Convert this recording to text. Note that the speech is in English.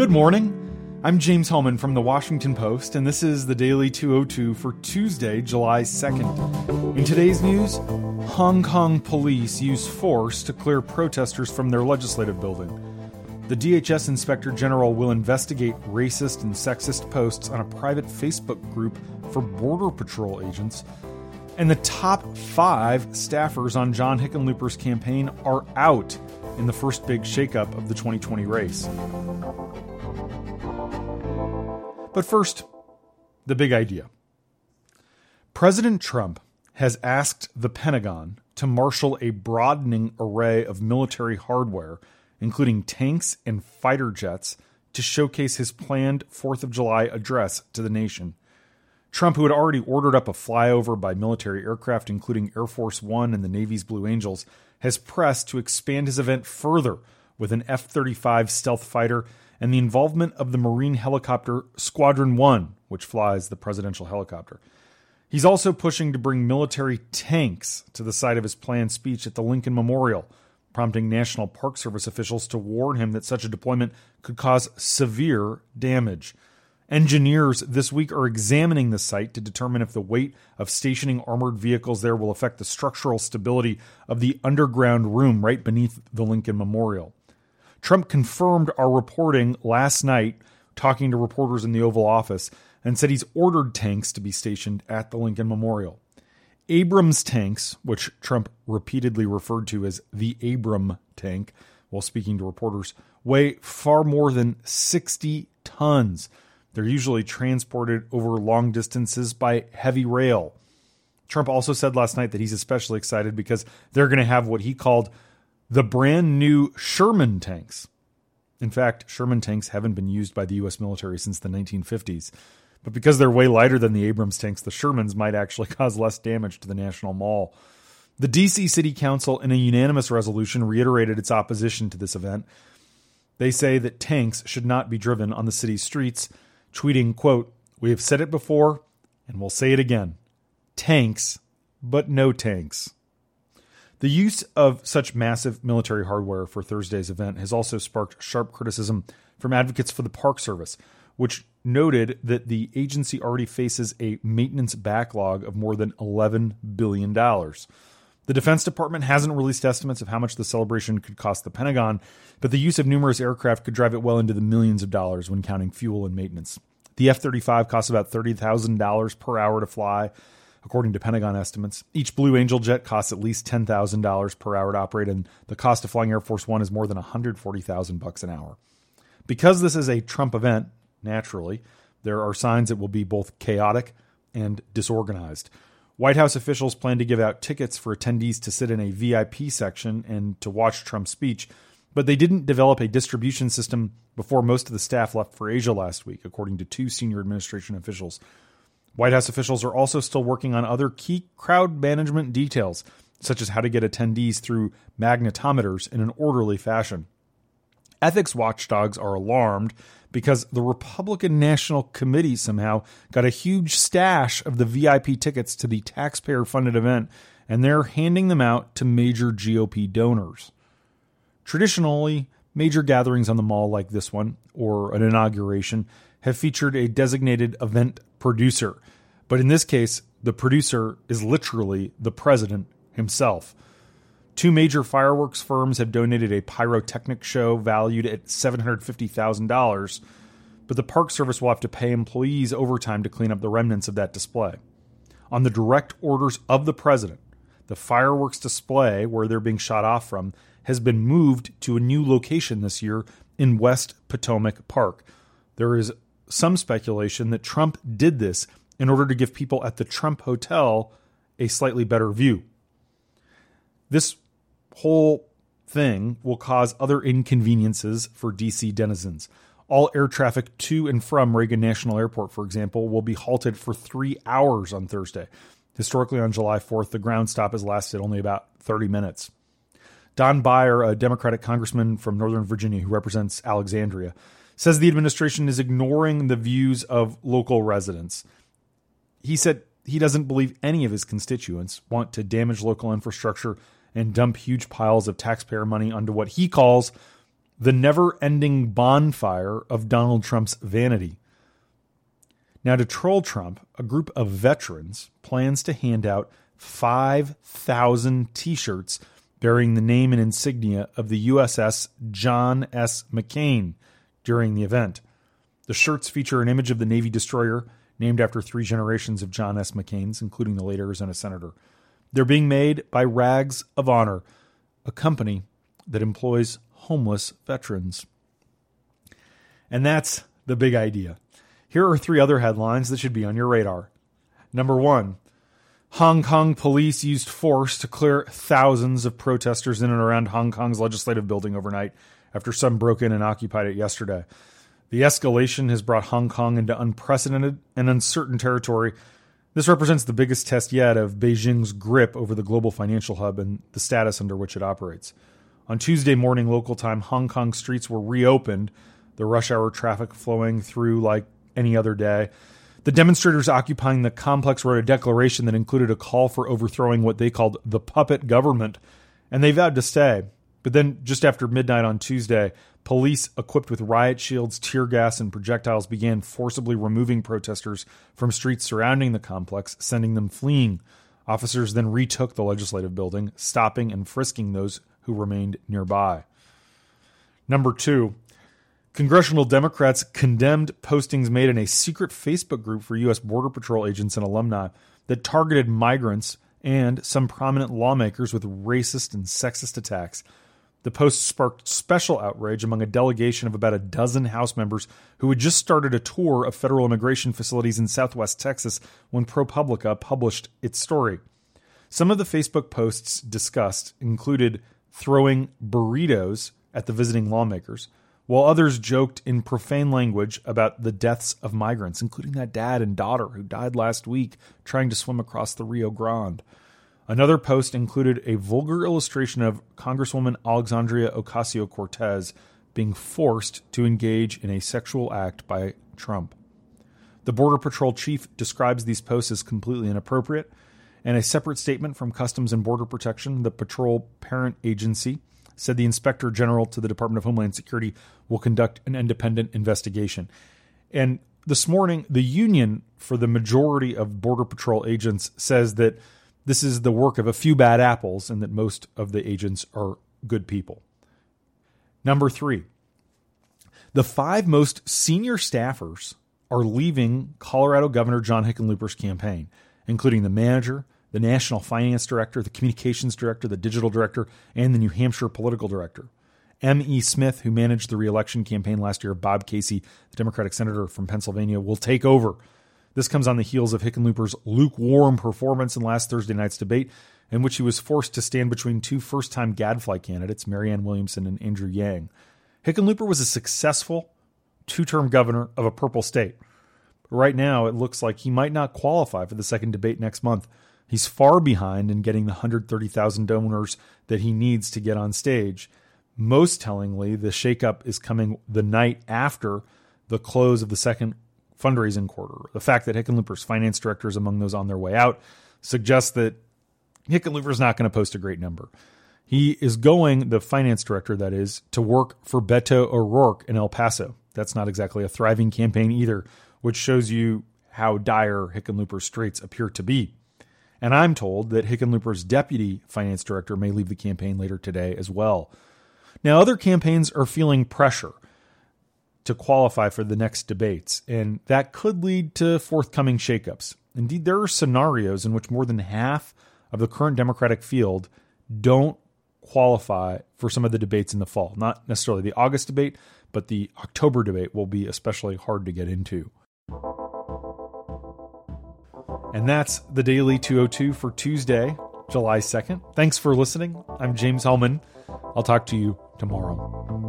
Good morning. I'm James Hohmann from the Washington Post, and this is the Daily 202 for Tuesday, July 2nd. In today's news, Hong Kong police use force to clear protesters from their legislative building. The DHS Inspector General will investigate racist and sexist posts on a private Facebook group for Border Patrol agents. And the top five staffers on John Hickenlooper's campaign are out in the first big shakeup of the 2020 race. But first, the big idea. President Trump has asked the Pentagon to marshal a broadening array of military hardware, including tanks and fighter jets, to showcase his planned 4th of July address to the nation. Trump, who had already ordered up a flyover by military aircraft, including Air Force One and the Navy's Blue Angels, has pressed to expand his event further with an F 35 stealth fighter and the involvement of the Marine helicopter Squadron 1, which flies the presidential helicopter. He's also pushing to bring military tanks to the site of his planned speech at the Lincoln Memorial, prompting National Park Service officials to warn him that such a deployment could cause severe damage. Engineers this week are examining the site to determine if the weight of stationing armored vehicles there will affect the structural stability of the underground room right beneath the Lincoln Memorial. Trump confirmed our reporting last night, talking to reporters in the Oval Office, and said he's ordered tanks to be stationed at the Lincoln Memorial. Abrams tanks, which Trump repeatedly referred to as the Abram tank while speaking to reporters, weigh far more than 60 tons they're usually transported over long distances by heavy rail. Trump also said last night that he's especially excited because they're going to have what he called the brand new Sherman tanks. In fact, Sherman tanks haven't been used by the U.S. military since the 1950s. But because they're way lighter than the Abrams tanks, the Shermans might actually cause less damage to the National Mall. The D.C. City Council, in a unanimous resolution, reiterated its opposition to this event. They say that tanks should not be driven on the city's streets tweeting, quote, We have said it before and we'll say it again. Tanks, but no tanks. The use of such massive military hardware for Thursday's event has also sparked sharp criticism from advocates for the Park Service, which noted that the agency already faces a maintenance backlog of more than $11 billion. The Defense Department hasn't released estimates of how much the celebration could cost the Pentagon, but the use of numerous aircraft could drive it well into the millions of dollars when counting fuel and maintenance. The F 35 costs about $30,000 per hour to fly, according to Pentagon estimates. Each Blue Angel jet costs at least $10,000 per hour to operate, and the cost of flying Air Force One is more than $140,000 an hour. Because this is a Trump event, naturally, there are signs it will be both chaotic and disorganized. White House officials plan to give out tickets for attendees to sit in a VIP section and to watch Trump's speech, but they didn't develop a distribution system before most of the staff left for Asia last week, according to two senior administration officials. White House officials are also still working on other key crowd management details, such as how to get attendees through magnetometers in an orderly fashion. Ethics watchdogs are alarmed because the Republican National Committee somehow got a huge stash of the VIP tickets to the taxpayer funded event, and they're handing them out to major GOP donors. Traditionally, major gatherings on the mall like this one, or an inauguration, have featured a designated event producer. But in this case, the producer is literally the president himself. Two major fireworks firms have donated a pyrotechnic show valued at $750,000, but the Park Service will have to pay employees overtime to clean up the remnants of that display. On the direct orders of the president, the fireworks display, where they're being shot off from, has been moved to a new location this year in West Potomac Park. There is some speculation that Trump did this in order to give people at the Trump Hotel a slightly better view. This whole thing will cause other inconveniences for DC denizens. All air traffic to and from Reagan National Airport, for example, will be halted for three hours on Thursday. Historically, on July 4th, the ground stop has lasted only about 30 minutes. Don Beyer, a Democratic congressman from Northern Virginia who represents Alexandria, says the administration is ignoring the views of local residents. He said he doesn't believe any of his constituents want to damage local infrastructure and dump huge piles of taxpayer money onto what he calls the never ending bonfire of Donald Trump's vanity. Now, to troll Trump, a group of veterans plans to hand out 5,000 t shirts bearing the name and insignia of the USS John S. McCain during the event. The shirts feature an image of the Navy destroyer named after three generations of John S. McCains, including the late Arizona senator. They're being made by Rags of Honor, a company that employs homeless veterans. And that's the big idea. Here are three other headlines that should be on your radar. Number one Hong Kong police used force to clear thousands of protesters in and around Hong Kong's legislative building overnight after some broke in and occupied it yesterday. The escalation has brought Hong Kong into unprecedented and uncertain territory. This represents the biggest test yet of Beijing's grip over the global financial hub and the status under which it operates. On Tuesday morning local time, Hong Kong streets were reopened, the rush hour traffic flowing through like any other day. The demonstrators occupying the complex wrote a declaration that included a call for overthrowing what they called the puppet government, and they vowed to stay. But then, just after midnight on Tuesday, police equipped with riot shields, tear gas, and projectiles began forcibly removing protesters from streets surrounding the complex, sending them fleeing. Officers then retook the legislative building, stopping and frisking those who remained nearby. Number two, congressional Democrats condemned postings made in a secret Facebook group for U.S. Border Patrol agents and alumni that targeted migrants and some prominent lawmakers with racist and sexist attacks. The post sparked special outrage among a delegation of about a dozen House members who had just started a tour of federal immigration facilities in southwest Texas when ProPublica published its story. Some of the Facebook posts discussed included throwing burritos at the visiting lawmakers, while others joked in profane language about the deaths of migrants, including that dad and daughter who died last week trying to swim across the Rio Grande. Another post included a vulgar illustration of Congresswoman Alexandria Ocasio Cortez being forced to engage in a sexual act by Trump. The Border Patrol chief describes these posts as completely inappropriate. And a separate statement from Customs and Border Protection, the patrol parent agency, said the inspector general to the Department of Homeland Security will conduct an independent investigation. And this morning, the union for the majority of Border Patrol agents says that this is the work of a few bad apples and that most of the agents are good people. Number three, the five most senior staffers are leaving Colorado Governor John Hickenlooper's campaign, including the manager, the national finance director, the communications director, the digital director, and the New Hampshire political director. M.E. Smith, who managed the reelection campaign last year Bob Casey, the Democratic senator from Pennsylvania, will take over this comes on the heels of Hickenlooper's lukewarm performance in last Thursday night's debate, in which he was forced to stand between two first time Gadfly candidates, Marianne Williamson and Andrew Yang. Hickenlooper was a successful two term governor of a purple state. But right now, it looks like he might not qualify for the second debate next month. He's far behind in getting the 130,000 donors that he needs to get on stage. Most tellingly, the shakeup is coming the night after the close of the second fundraising quarter. The fact that Hickenlooper's finance director is among those on their way out suggests that Hickenlooper is not going to post a great number. He is going, the finance director that is, to work for Beto O'Rourke in El Paso. That's not exactly a thriving campaign either, which shows you how dire Hickenlooper's straits appear to be. And I'm told that Hickenlooper's deputy finance director may leave the campaign later today as well. Now, other campaigns are feeling pressure to qualify for the next debates, and that could lead to forthcoming shakeups. Indeed, there are scenarios in which more than half of the current Democratic field don't qualify for some of the debates in the fall. Not necessarily the August debate, but the October debate will be especially hard to get into. And that's the Daily 202 for Tuesday, July 2nd. Thanks for listening. I'm James Hohmann. I'll talk to you tomorrow.